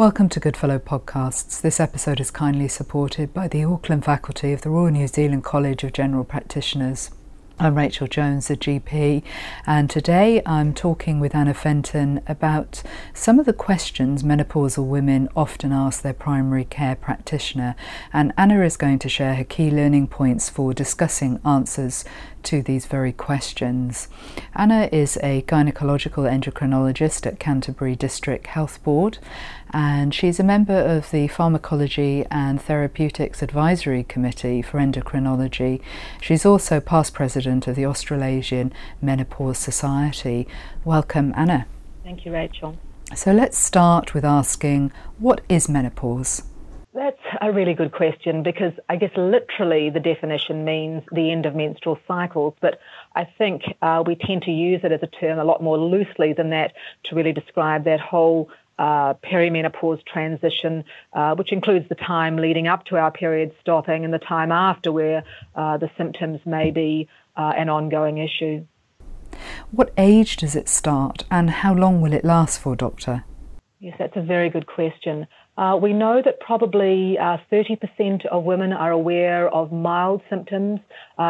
Welcome to Goodfellow Podcasts. This episode is kindly supported by the Auckland faculty of the Royal New Zealand College of General Practitioners. I'm Rachel Jones, a GP, and today I'm talking with Anna Fenton about some of the questions menopausal women often ask their primary care practitioner. And Anna is going to share her key learning points for discussing answers to these very questions. Anna is a gynecological endocrinologist at Canterbury District Health Board and she's a member of the Pharmacology and Therapeutics Advisory Committee for Endocrinology. She's also past president of the Australasian Menopause Society. Welcome, Anna. Thank you, Rachel. So let's start with asking what is menopause? A really good question because I guess literally the definition means the end of menstrual cycles, but I think uh, we tend to use it as a term a lot more loosely than that to really describe that whole uh, perimenopause transition, uh, which includes the time leading up to our period stopping and the time after where uh, the symptoms may be uh, an ongoing issue. What age does it start and how long will it last for, Doctor? Yes, that's a very good question. Uh, we know that probably 30% uh, of women are aware of mild symptoms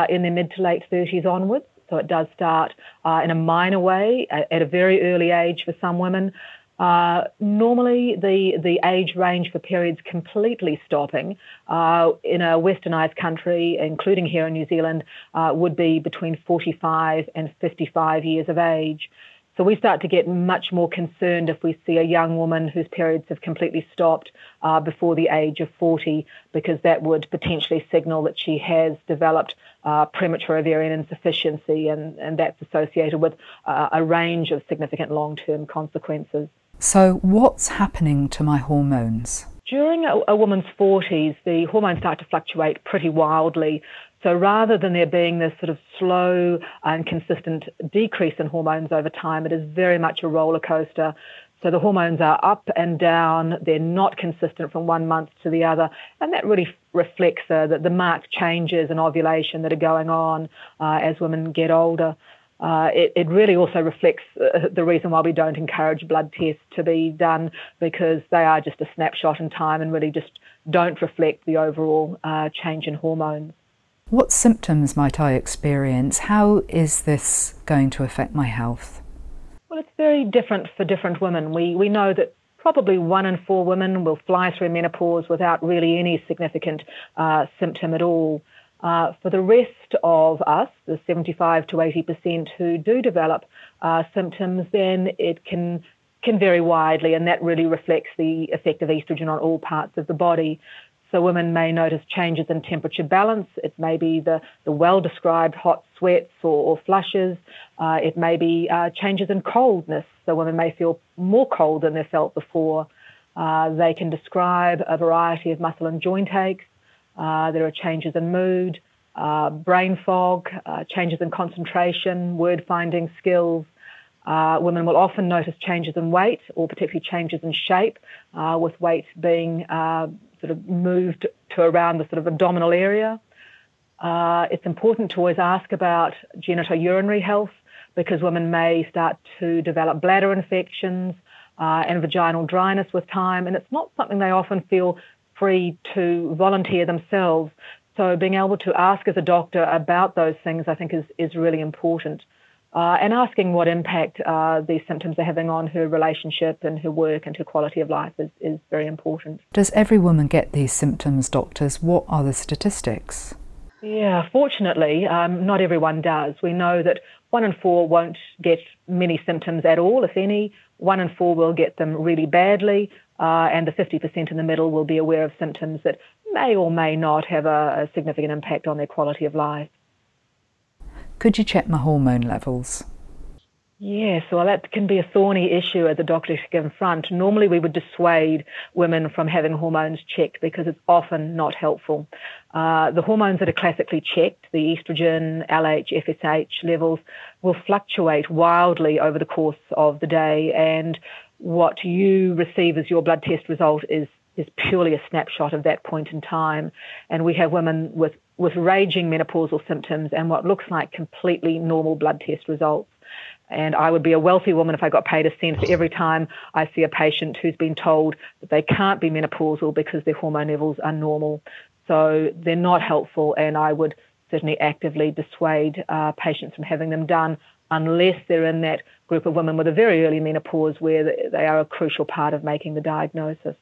in their mid to late 30s onwards. So it does start uh, in a minor way at, at, a very early age for some women. Uh, normally, the, the age range for periods completely stopping uh, in a westernised country, including here in New Zealand, uh, would be between 45 and 55 years of age. So we start to get much more concerned if we see a young woman whose periods have completely stopped uh, before the age of 40, because that would potentially signal that she has developed uh, premature ovarian insufficiency, and, and that's associated with uh, a range of significant long term consequences. So, what's happening to my hormones? During a, a, woman's 40s, the hormones start to fluctuate pretty wildly. So, rather than there being this sort of slow and consistent decrease in hormones over time, it is very much a roller coaster. So, the hormones are up and down, they're not consistent from one month to the other, and that really reflects uh, the, the marked changes in ovulation that are going on uh, as women get older uh, it, it, really also reflects uh, the reason why we don't encourage blood tests to be done because they are just a snapshot in time and really just don't reflect the overall uh, change in hormones. What symptoms might I experience? How is this going to affect my health? Well, it's very different for different women. We, we know that probably one in four women will fly through menopause without really any significant uh, symptom at all. Uh, for the rest of us, the 75 to 80% who do develop uh, symptoms, then it can can vary widely, and that really reflects the effect of estrogen on all parts of the body. So women may notice changes in temperature balance. It may be the, the well-described hot sweats or, or flushes. Uh, it may be uh, changes in coldness. So women may feel more cold than they felt before. Uh, they can describe a variety of muscle and joint aches. Uh, there are changes in mood, uh, brain fog, uh, changes in concentration, word finding skills. Uh, women will often notice changes in weight or particularly changes in shape, uh, with weight being sort of moved to around the sort of abdominal area. it's important to always ask about genitourinary health because women may start to develop bladder infections uh, and vaginal dryness with time, and it's not something they often feel free to volunteer themselves. So being able to ask as a doctor about those things, I think, is, is really important. Uh, and asking what impact uh, these symptoms are having on her relationship and her work and her quality of life is, is very important. Does every woman get these symptoms, doctors? What are the statistics? Yeah, fortunately, um, not everyone does. We know that one in four won't get many symptoms at all, if any. One in four will get them really badly uh, and the 50% in the middle will be aware of symptoms that may or may not have a, a significant impact on their quality of life. Could you check my hormone levels? Yes, well, that can be a thorny issue as a doctor to confront. Normally, we would dissuade women from having hormones checked because it's often not helpful. Uh, the hormones that are classically checked, the estrogen, LH, FSH levels, will fluctuate wildly over the course of the day, and what you receive as your blood test result is is purely a snapshot of that point in time. And we have women with, with raging menopausal symptoms and what looks like completely normal blood test results. And I would be a wealthy woman if I got paid a cent for every time I see a patient who's been told that they can't be menopausal because their hormone levels are normal. So they're not helpful, and I would certainly actively dissuade uh, patients from having them done unless they're in that group of women with a very early menopause where they are a crucial part of making the diagnosis.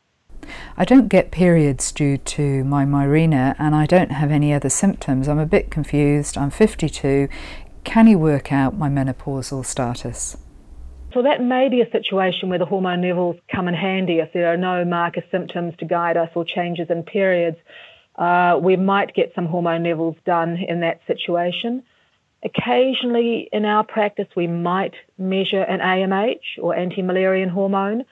I don't get periods due to my Mirena and I don't have any other symptoms. I'm a bit confused. I'm 52. Can you work out my menopausal status? So that may be a situation where the hormone levels come in handy if there are no marker symptoms to guide us or changes in periods. Uh, we might get some hormone levels done in that situation. Occasionally in our practice, we might measure an AMH or anti Müllerian hormone.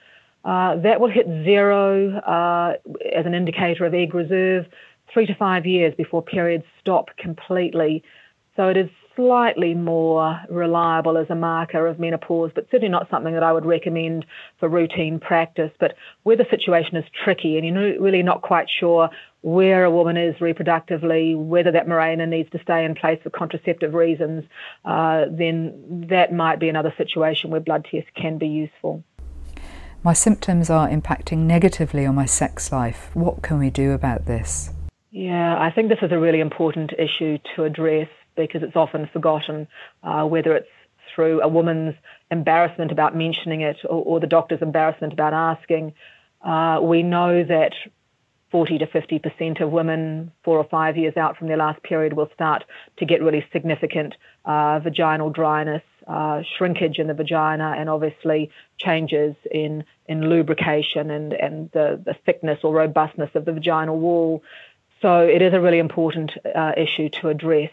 Uh, that will hit zero uh, as an indicator of egg reserve three to five years before periods stop completely. So it is slightly more reliable as a marker of menopause, but certainly not something that I would recommend for routine practice. But where the situation is tricky and you're really not quite sure where a woman is reproductively, whether that Mirena needs to stay in place for contraceptive reasons, uh, then that might be another situation where blood tests can be useful. My symptoms are impacting negatively on my sex life. What can we do about this? Yeah, I think this is a really important issue to address because it's often forgotten, uh, whether it's through a woman's embarrassment about mentioning it or, or the doctor's embarrassment about asking. Uh, we know that 40 to 50% of women four or five years out from their last period will start to get really significant uh, vaginal dryness, uh, shrinkage in the vagina, and obviously changes in, in lubrication and, and the, the thickness or robustness of the vaginal wall. So it is a really important uh, issue to address.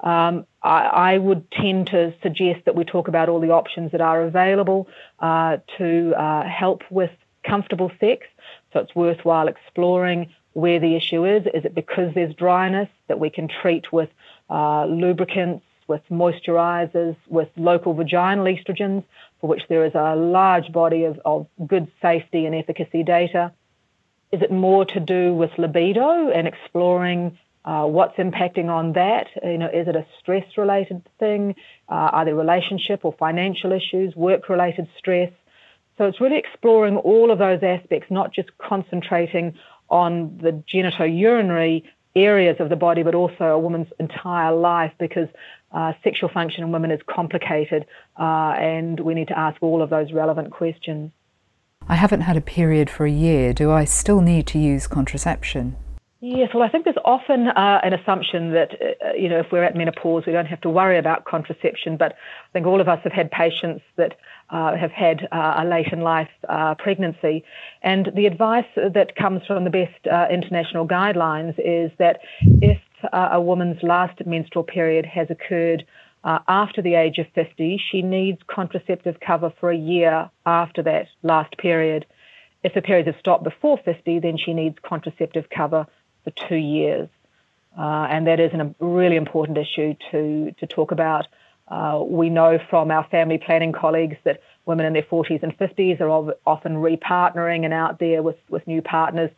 Um, I, I, would tend to suggest that we talk about all the options that are available uh, to uh, help with comfortable sex. So it's worthwhile exploring where the issue is. Is it because there's dryness that we can treat with uh, lubricants, with moisturizers, with local vaginal estrogens, for which there is a large body of, of good safety and efficacy data? Is it more to do with libido and exploring uh, what's impacting on that? You know, is it a stress-related thing? Uh, are there relationship or financial issues, work-related stress? So it's really exploring all of those aspects, not just concentrating on the genitourinary areas of the body, but also a woman's entire life because uh, sexual function in women is complicated uh, and we need to ask all of those relevant questions. I haven't had a period for a year. Do I still need to use contraception? Yes, well, I think there's often uh, an assumption that, uh, you know, if we're at menopause, we don't have to worry about contraception. But I think all of us have had patients that uh, have had uh, a late in life uh, pregnancy. And the advice that comes from the best uh, international guidelines is that if a woman's last menstrual period has occurred after the age of 50, she needs contraceptive cover for a year after that last period. If the periods have stopped before 50, then she needs contraceptive cover for two years. Uh, and that is a really important issue to, to talk about. Uh, we know from our family planning colleagues that women in their 40s and 50s are often repartnering and out there with, with new partners.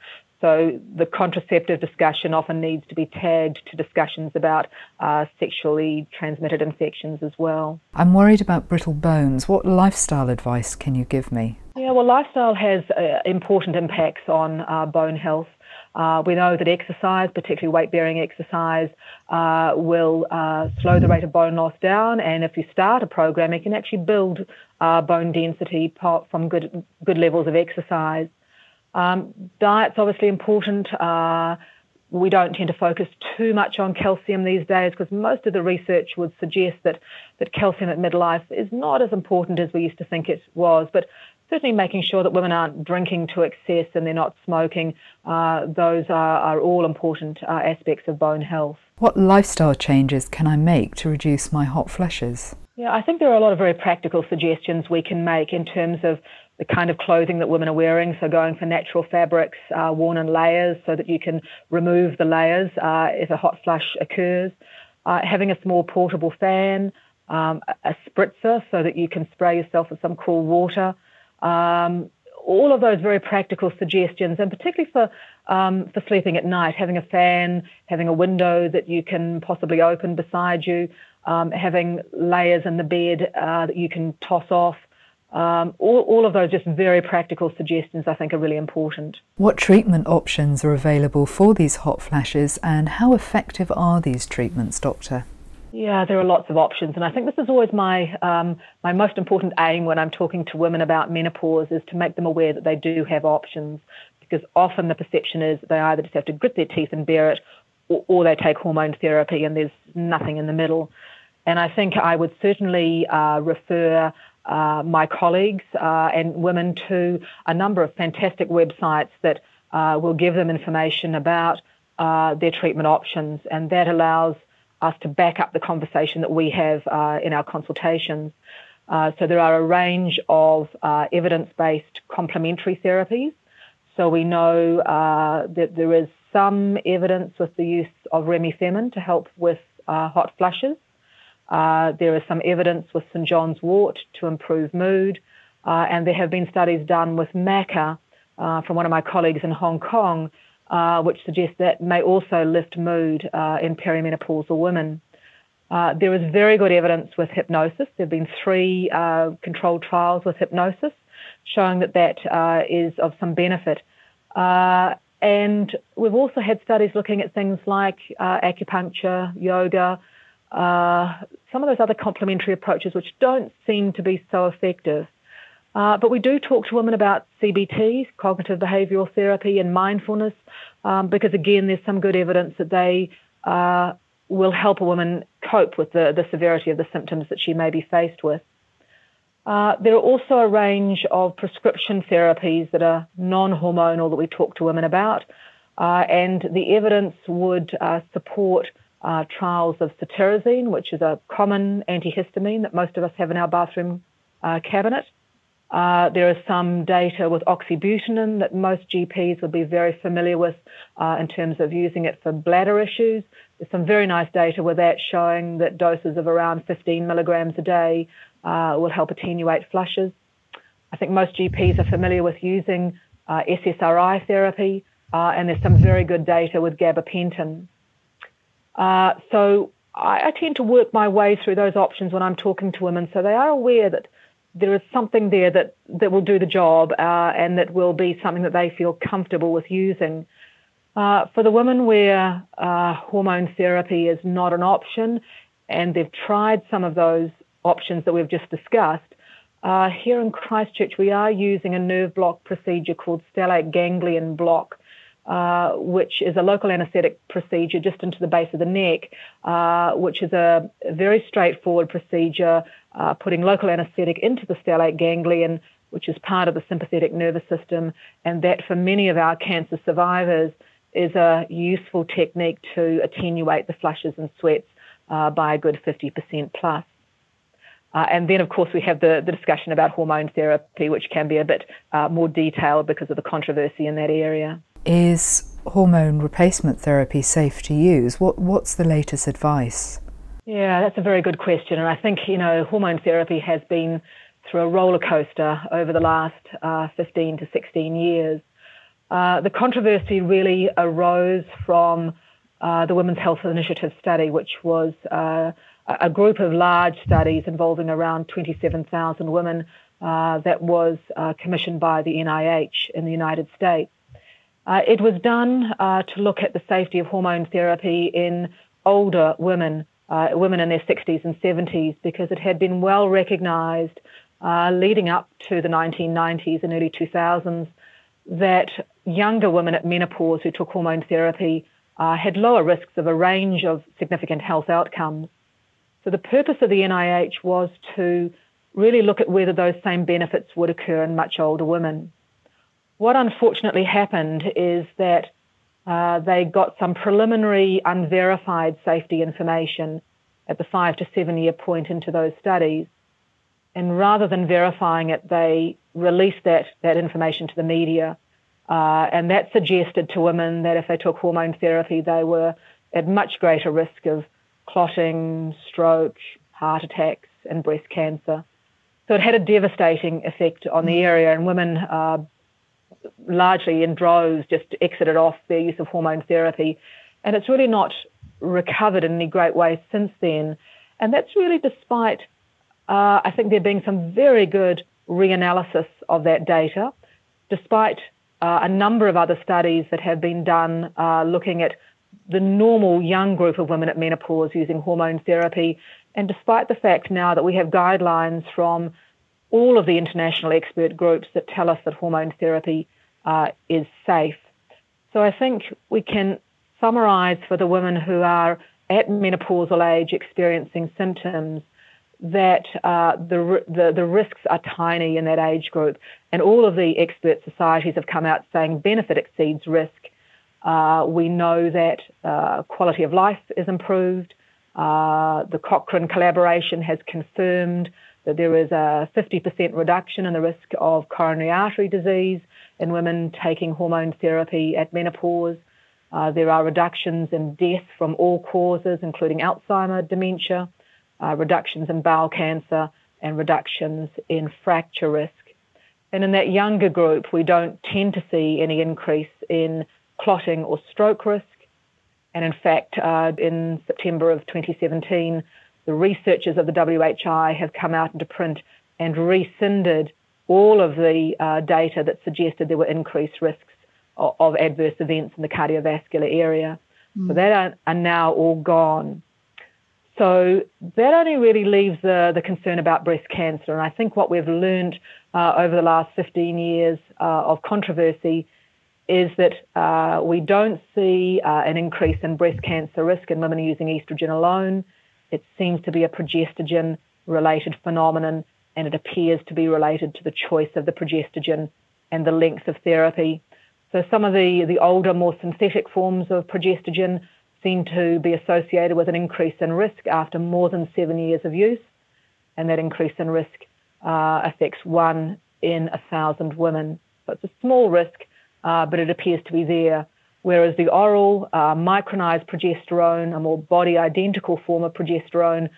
So the contraceptive discussion often needs to be tagged to discussions about uh, sexually transmitted infections as well. I'm worried about brittle bones. What lifestyle advice can you give me? Yeah, well, lifestyle has uh, important impacts on uh, bone health. Uh, we know that exercise, particularly weight bearing exercise, uh, will uh, slow the rate of bone loss down. And if you start a program, you can actually build uh, bone density from good, good levels of exercise. Um, diet's obviously important. Uh, we don't tend to focus too much on calcium these days because most of the research would suggest that, that calcium at midlife is not as important as we used to think it was. But certainly making sure that women aren't drinking to excess and they're not smoking. Uh, those are, are, all important uh, aspects of bone health. What lifestyle changes can I make to reduce my hot flushes? Yeah, I think there are a lot of very practical suggestions we can make in terms of the kind of clothing that women are wearing. So going for natural fabrics uh, worn in layers so that you can remove the layers uh, if a hot flush occurs. Uh, having a small portable fan, um, a spritzer so that you can spray yourself with some cool water. Um, all of those very practical suggestions, and particularly for um, for sleeping at night, having a fan, having a window that you can possibly open beside you, um, having layers in the bed uh, that you can toss off. Um, all, all, of those just very practical suggestions I think are really important. What treatment options are available for these hot flashes and how effective are these treatments, Doctor? Yeah, there are lots of options, and I think this is always my um, my most important aim when I'm talking to women about menopause is to make them aware that they do have options, because often the perception is they either just have to grit their teeth and bear it, or, or they take hormone therapy, and there's nothing in the middle. And I think I would certainly uh, refer uh, my colleagues uh, and women to a number of fantastic websites that uh, will give them information about uh, their treatment options, and that allows us to back up the conversation that we have uh, in our consultations. Uh, so there are a range of uh, evidence-based complementary therapies. So we know uh, that there is some evidence with the use of remifemin to help with uh, hot flushes. Uh, there is some evidence with St John's wort to improve mood, and there have been studies done with maca from one of my colleagues in Hong Kong uh, which suggests that may also lift mood uh, in perimenopausal women. Uh, there is very good evidence with hypnosis. There have been three uh, controlled trials with hypnosis showing that that uh, is of some benefit. Uh, and we've also had studies looking at things like acupuncture, yoga, some of those other complementary approaches which don't seem to be so effective. Uh, but we do talk to women about CBT, cognitive behavioural therapy, and mindfulness, um, because again, there's some good evidence that they uh, will help a woman cope with the, the severity of the symptoms that she may be faced with. Uh, there are also a range of prescription therapies that are non hormonal that we talk to women about, uh, and the evidence would uh, support uh, trials of cetirizine, which is a common antihistamine that most of us have in our bathroom cabinet. Uh, there is some data with oxybutynin that most GPs would be very familiar with uh, in terms of using it for bladder issues. There's some very nice data with that showing that doses of around 15 milligrams a day uh, will help attenuate flushes. I think most GPs are familiar with using uh, SSRI therapy, uh, and there's some very good data with gabapentin. Uh, so I, I tend to work my way through those options when I'm talking to women, so they are aware that there is something there that, that will do the job uh, and that will be something that they feel comfortable with using. Uh, for the women where uh, hormone therapy is not an option and they've tried some of those options that we've just discussed, uh, here in Christchurch we are using a nerve block procedure called stellate ganglion block. Uh, which is a local anaesthetic procedure just into the base of the neck, uh, which is a very straightforward procedure uh, putting local anaesthetic into the stellate ganglion, which is part of the sympathetic nervous system, and that for many of our cancer survivors is a useful technique to attenuate the flushes and sweats uh, by a good 50% plus. Uh, and then, of course, we have the, the discussion about hormone therapy, which can be a bit uh, more detailed because of the controversy in that area. Is hormone replacement therapy safe to use? What, what's the latest advice? Yeah, that's a very good question. And I think, you know, hormone therapy has been through a roller coaster over the last uh, 15 to 16 years. Uh, the controversy really arose from uh, the Women's Health Initiative study, which was uh, a group of large studies involving around 27,000 women uh, that was uh, commissioned by the NIH in the United States. It was done to look at the safety of hormone therapy in older women uh, women in their 60s and 70s because it had been well recognised uh, leading up to the 1990s and early 2000s that younger women at menopause who took hormone therapy uh, had lower risks of a range of significant health outcomes. So the purpose of the NIH was to really look at whether those same benefits would occur in much older women. What unfortunately happened is that uh, they got some preliminary unverified safety information at the five to seven year point into those studies. And rather than verifying it, they released that, that information to the media. Uh, and that suggested to women that if they took hormone therapy, they were at much greater risk of clotting, stroke, heart attacks, and breast cancer. So it had a devastating effect on the area, and women uh, largely in droves just exited off their use of hormone therapy. And it's really not recovered in any great way since then. And that's really despite, uh, I think, there being some very good reanalysis of that data, despite uh, a number of other studies that have been done uh, looking at the normal young group of women at menopause using hormone therapy. And despite the fact now that we have guidelines from all of the international expert groups that tell us that hormone therapy uh, is safe. So I think we can summarize for the women who are at menopausal age experiencing symptoms that uh, the, the, the risks are tiny in that age group, and all of the expert societies have come out saying benefit exceeds risk. Uh, we know that uh, quality of life is improved. Uh, the Cochrane collaboration has confirmed that there is a 50% reduction in the risk of coronary artery disease in women taking hormone therapy at menopause. Uh, there are reductions in death from all causes, including Alzheimer, dementia, uh, reductions in bowel cancer, and reductions in fracture risk. And in that younger group, we don't tend to see any increase in clotting or stroke risk. And in fact, uh, in September of 2017, the researchers of the WHI have come out into print and rescinded all of the uh, data that suggested there were increased risks of, of adverse events in the cardiovascular area. Mm. So that are, are, now all gone. So that only really leaves the, the concern about breast cancer. And I think what we've learned uh, over the last 15 years uh, of controversy is that uh, we don't see uh, an increase in breast cancer risk in women using estrogen alone. It seems to be a progestogen related phenomenon and it appears to be related to the choice of the progestogen and the length of therapy. So some of the, the older, more synthetic forms of progestogen seem to be associated with an increase in risk after more than seven years of use, and that increase in risk uh, affects one in a thousand women. So it's a small risk, uh, but it appears to be there. Whereas the oral uh, micronized progesterone, a more body identical form of progesterone,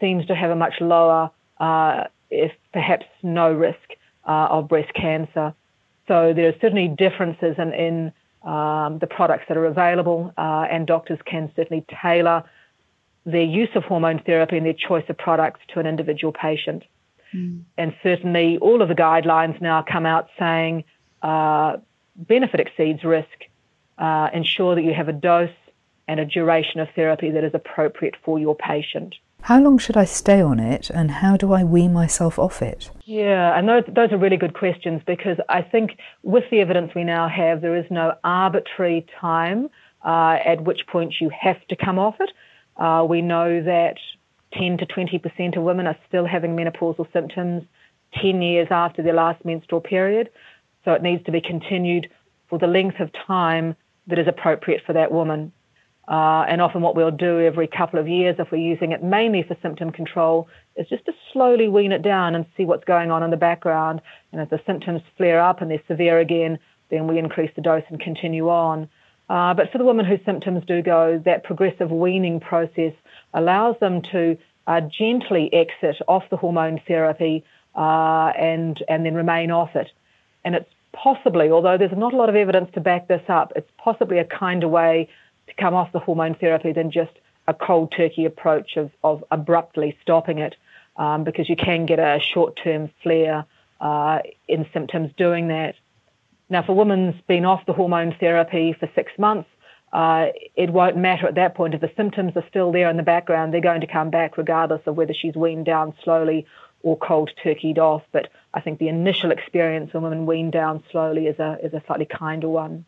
seems to have a much lower uh, if perhaps no risk uh, of breast cancer. So there are certainly differences in, in um, the products that are available, uh, and doctors can certainly tailor their use of hormone therapy and their choice of products to an individual patient. Mm. And certainly, all of the guidelines now come out saying uh, benefit exceeds risk. Uh, ensure that you have a dose and a duration of therapy that is appropriate for your patient. How long should I stay on it and how do I wean myself off it? Yeah, and those, those are really good questions because I think with the evidence we now have, there is no arbitrary time uh, at which point you have to come off it. Uh, we know that 10 to 20% of women are still having menopausal symptoms 10 years after their last menstrual period. So it needs to be continued for the length of time that is appropriate for that woman. Uh, and often, what we'll do every couple of years, if we're using it mainly for symptom control, is just to slowly wean it down and see what's going on in the background. And if the symptoms flare up and they're severe again, then we increase the dose and continue on. Uh, but for the women whose symptoms do go, that progressive weaning process allows them to uh, gently exit off the hormone therapy uh, and and then remain off it. And it's possibly, although there's not a lot of evidence to back this up, it's possibly a kinder way to come off the hormone therapy than just a cold turkey approach of, of abruptly stopping it um, because you can get a short term flare uh, in symptoms doing that. Now, if a woman's been off the hormone therapy for six months, uh, it won't matter at that point. If the symptoms are still there in the background, they're going to come back regardless of whether she's weaned down slowly or cold turkeyed off. But I think the initial experience when women wean down slowly is a, is a slightly kinder one.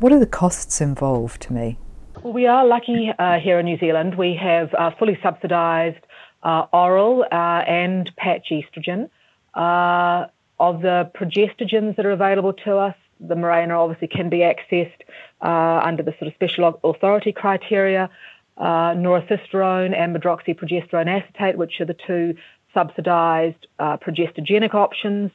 What are the costs involved to me? Well, we are lucky uh, here in New Zealand. We have uh, fully subsidised uh, oral uh, and patch estrogen. Uh, of the progestogens that are available to us, the Mirena obviously can be accessed uh, under the sort of special authority criteria. norethisterone and medroxyprogesterone acetate, which are the two subsidised progestogenic options,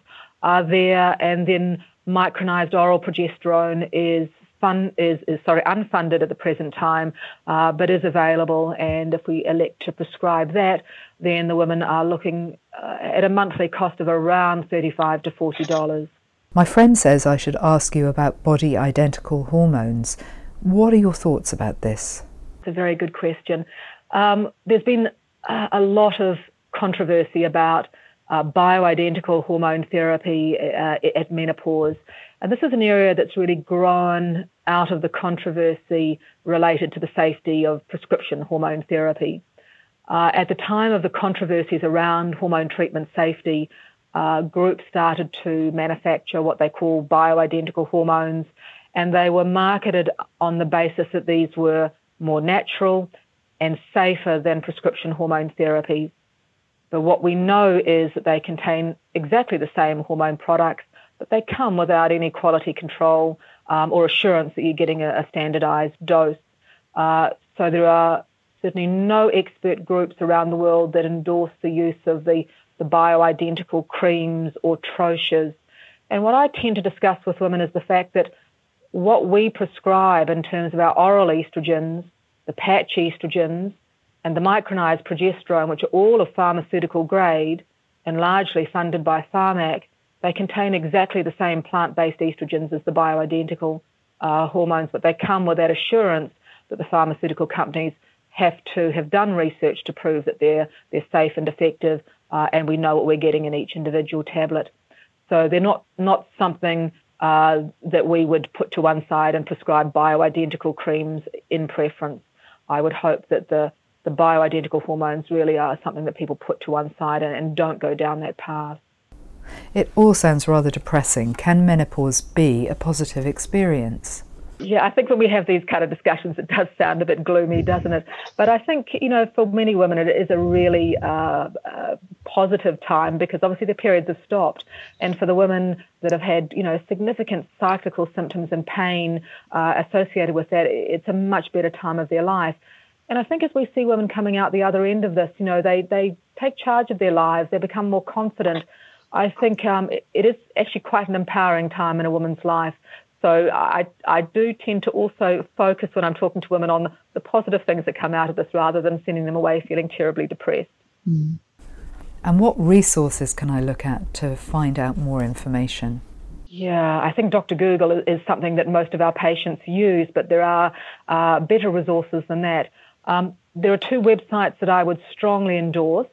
are there, and then micronized oral progesterone is fund is, is sorry unfunded at the present time, uh, but is available. And if we elect to prescribe that, then the women are looking uh, at a monthly cost of around thirty-five to forty dollars. My friend says I should ask you about body identical hormones. What are your thoughts about this? It's a very good question. Um, there's been a lot of controversy about uh, bioidentical hormone therapy uh, at menopause. And this is an area that's really grown out of the controversy related to the safety of prescription hormone therapy. Uh, at the time of the controversies around hormone treatment safety, uh, groups started to manufacture what they call bioidentical hormones, and they were marketed on the basis that these were more natural and safer than prescription hormone therapy. But what we know is that they contain exactly the same hormone products, but they come without any quality control um, or assurance that you're getting a, a standardized dose. Uh, so there are certainly no expert groups around the world that endorse the use of the, the bioidentical creams or troches. And what I tend to discuss with women is the fact that what we prescribe in terms of our oral estrogens, the patch estrogens, and the micronized progesterone, which are all of pharmaceutical grade and largely funded by Pharmac, they contain exactly the same plant-based estrogens as the bioidentical uh, hormones, but they come with that assurance that the pharmaceutical companies have to have done research to prove that they're they're safe and effective, uh, and we know what we're getting in each individual tablet. So they're not not something uh, that we would put to one side and prescribe bioidentical creams in preference. I would hope that the the bioidentical hormones really are something that people put to one side and, and don't go down that path. It all sounds rather depressing. Can menopause be a positive experience? Yeah, I think when we have these kind of discussions, it does sound a bit gloomy, doesn't it? But I think, you know, for many women, it is a really uh, uh, positive time because obviously the periods have stopped. And for the women that have had, you know, significant cyclical symptoms and pain uh, associated with that, it's a much better time of their life. And I think as we see women coming out the other end of this, you know, they, they take charge of their lives, they become more confident. I think um, it, it is actually quite an empowering time in a woman's life. So I, I do tend to also focus when I'm talking to women on the positive things that come out of this rather than sending them away feeling terribly depressed. Mm. And what resources can I look at to find out more information? Yeah, I think Dr. Google is something that most of our patients use, but there are uh, better resources than that. Um, there are two websites that I would strongly endorse.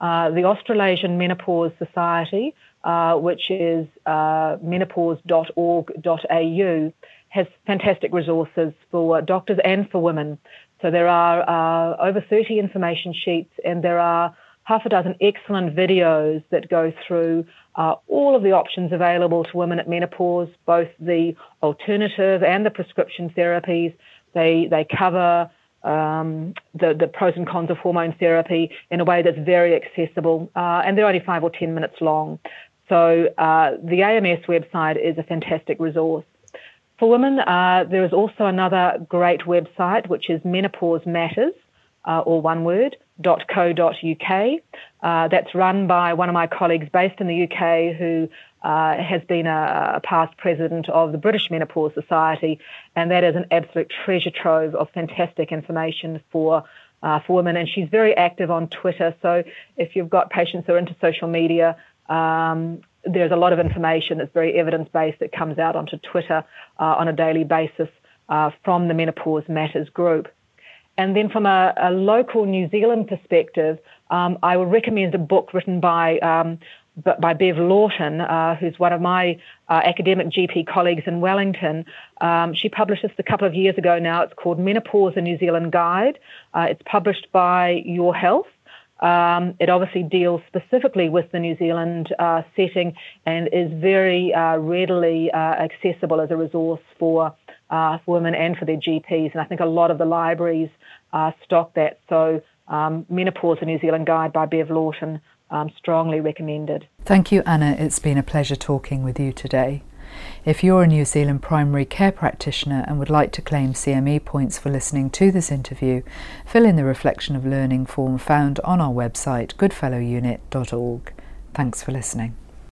Uh, the Australasian Menopause Society, uh, which is uh, menopause.org.au, has fantastic resources for doctors and for women. So there are uh, over 30 information sheets and there are half a dozen excellent videos that go through uh, all of the options available to women at menopause, both the alternative and the prescription therapies. They, they cover um, the, the pros and cons of hormone therapy in a way that's very accessible, uh, and they're only five or ten minutes long. So uh, the AMS website is a fantastic resource. For women, uh, there is also another great website, which is Menopause Matters, uh, or one word, .co.uk. Uh, that's run by one of my colleagues based in the UK who uh, has been a, a, past president of the British Menopause Society, and that is an absolute treasure trove of fantastic information for uh, for women. And she's very active on Twitter. So if you've got patients who are into social media, um, there's a lot of information that's very evidence based that comes out onto Twitter uh, on a daily basis uh, from the Menopause Matters group. And then from a, a local New Zealand perspective, um, I would recommend a book written by um, by Bev Lawton, uh, who's one of my uh, academic GP colleagues in Wellington. Um, she published this a couple of years ago now. It's called Menopause, a New Zealand Guide. Uh, it's published by Your Health. Um, it obviously deals specifically with the New Zealand uh, setting and is very uh, readily uh, accessible as a resource for, for women and for their GPs. And I think a lot of the libraries stock that. So um, Menopause, a New Zealand Guide by Bev Lawton um, strongly recommended. Thank you, Anna. It's been a pleasure talking with you today. If you're a New Zealand primary care practitioner and would like to claim CME points for listening to this interview, fill in the Reflection of Learning form found on our website goodfellowunit.org. Thanks for listening.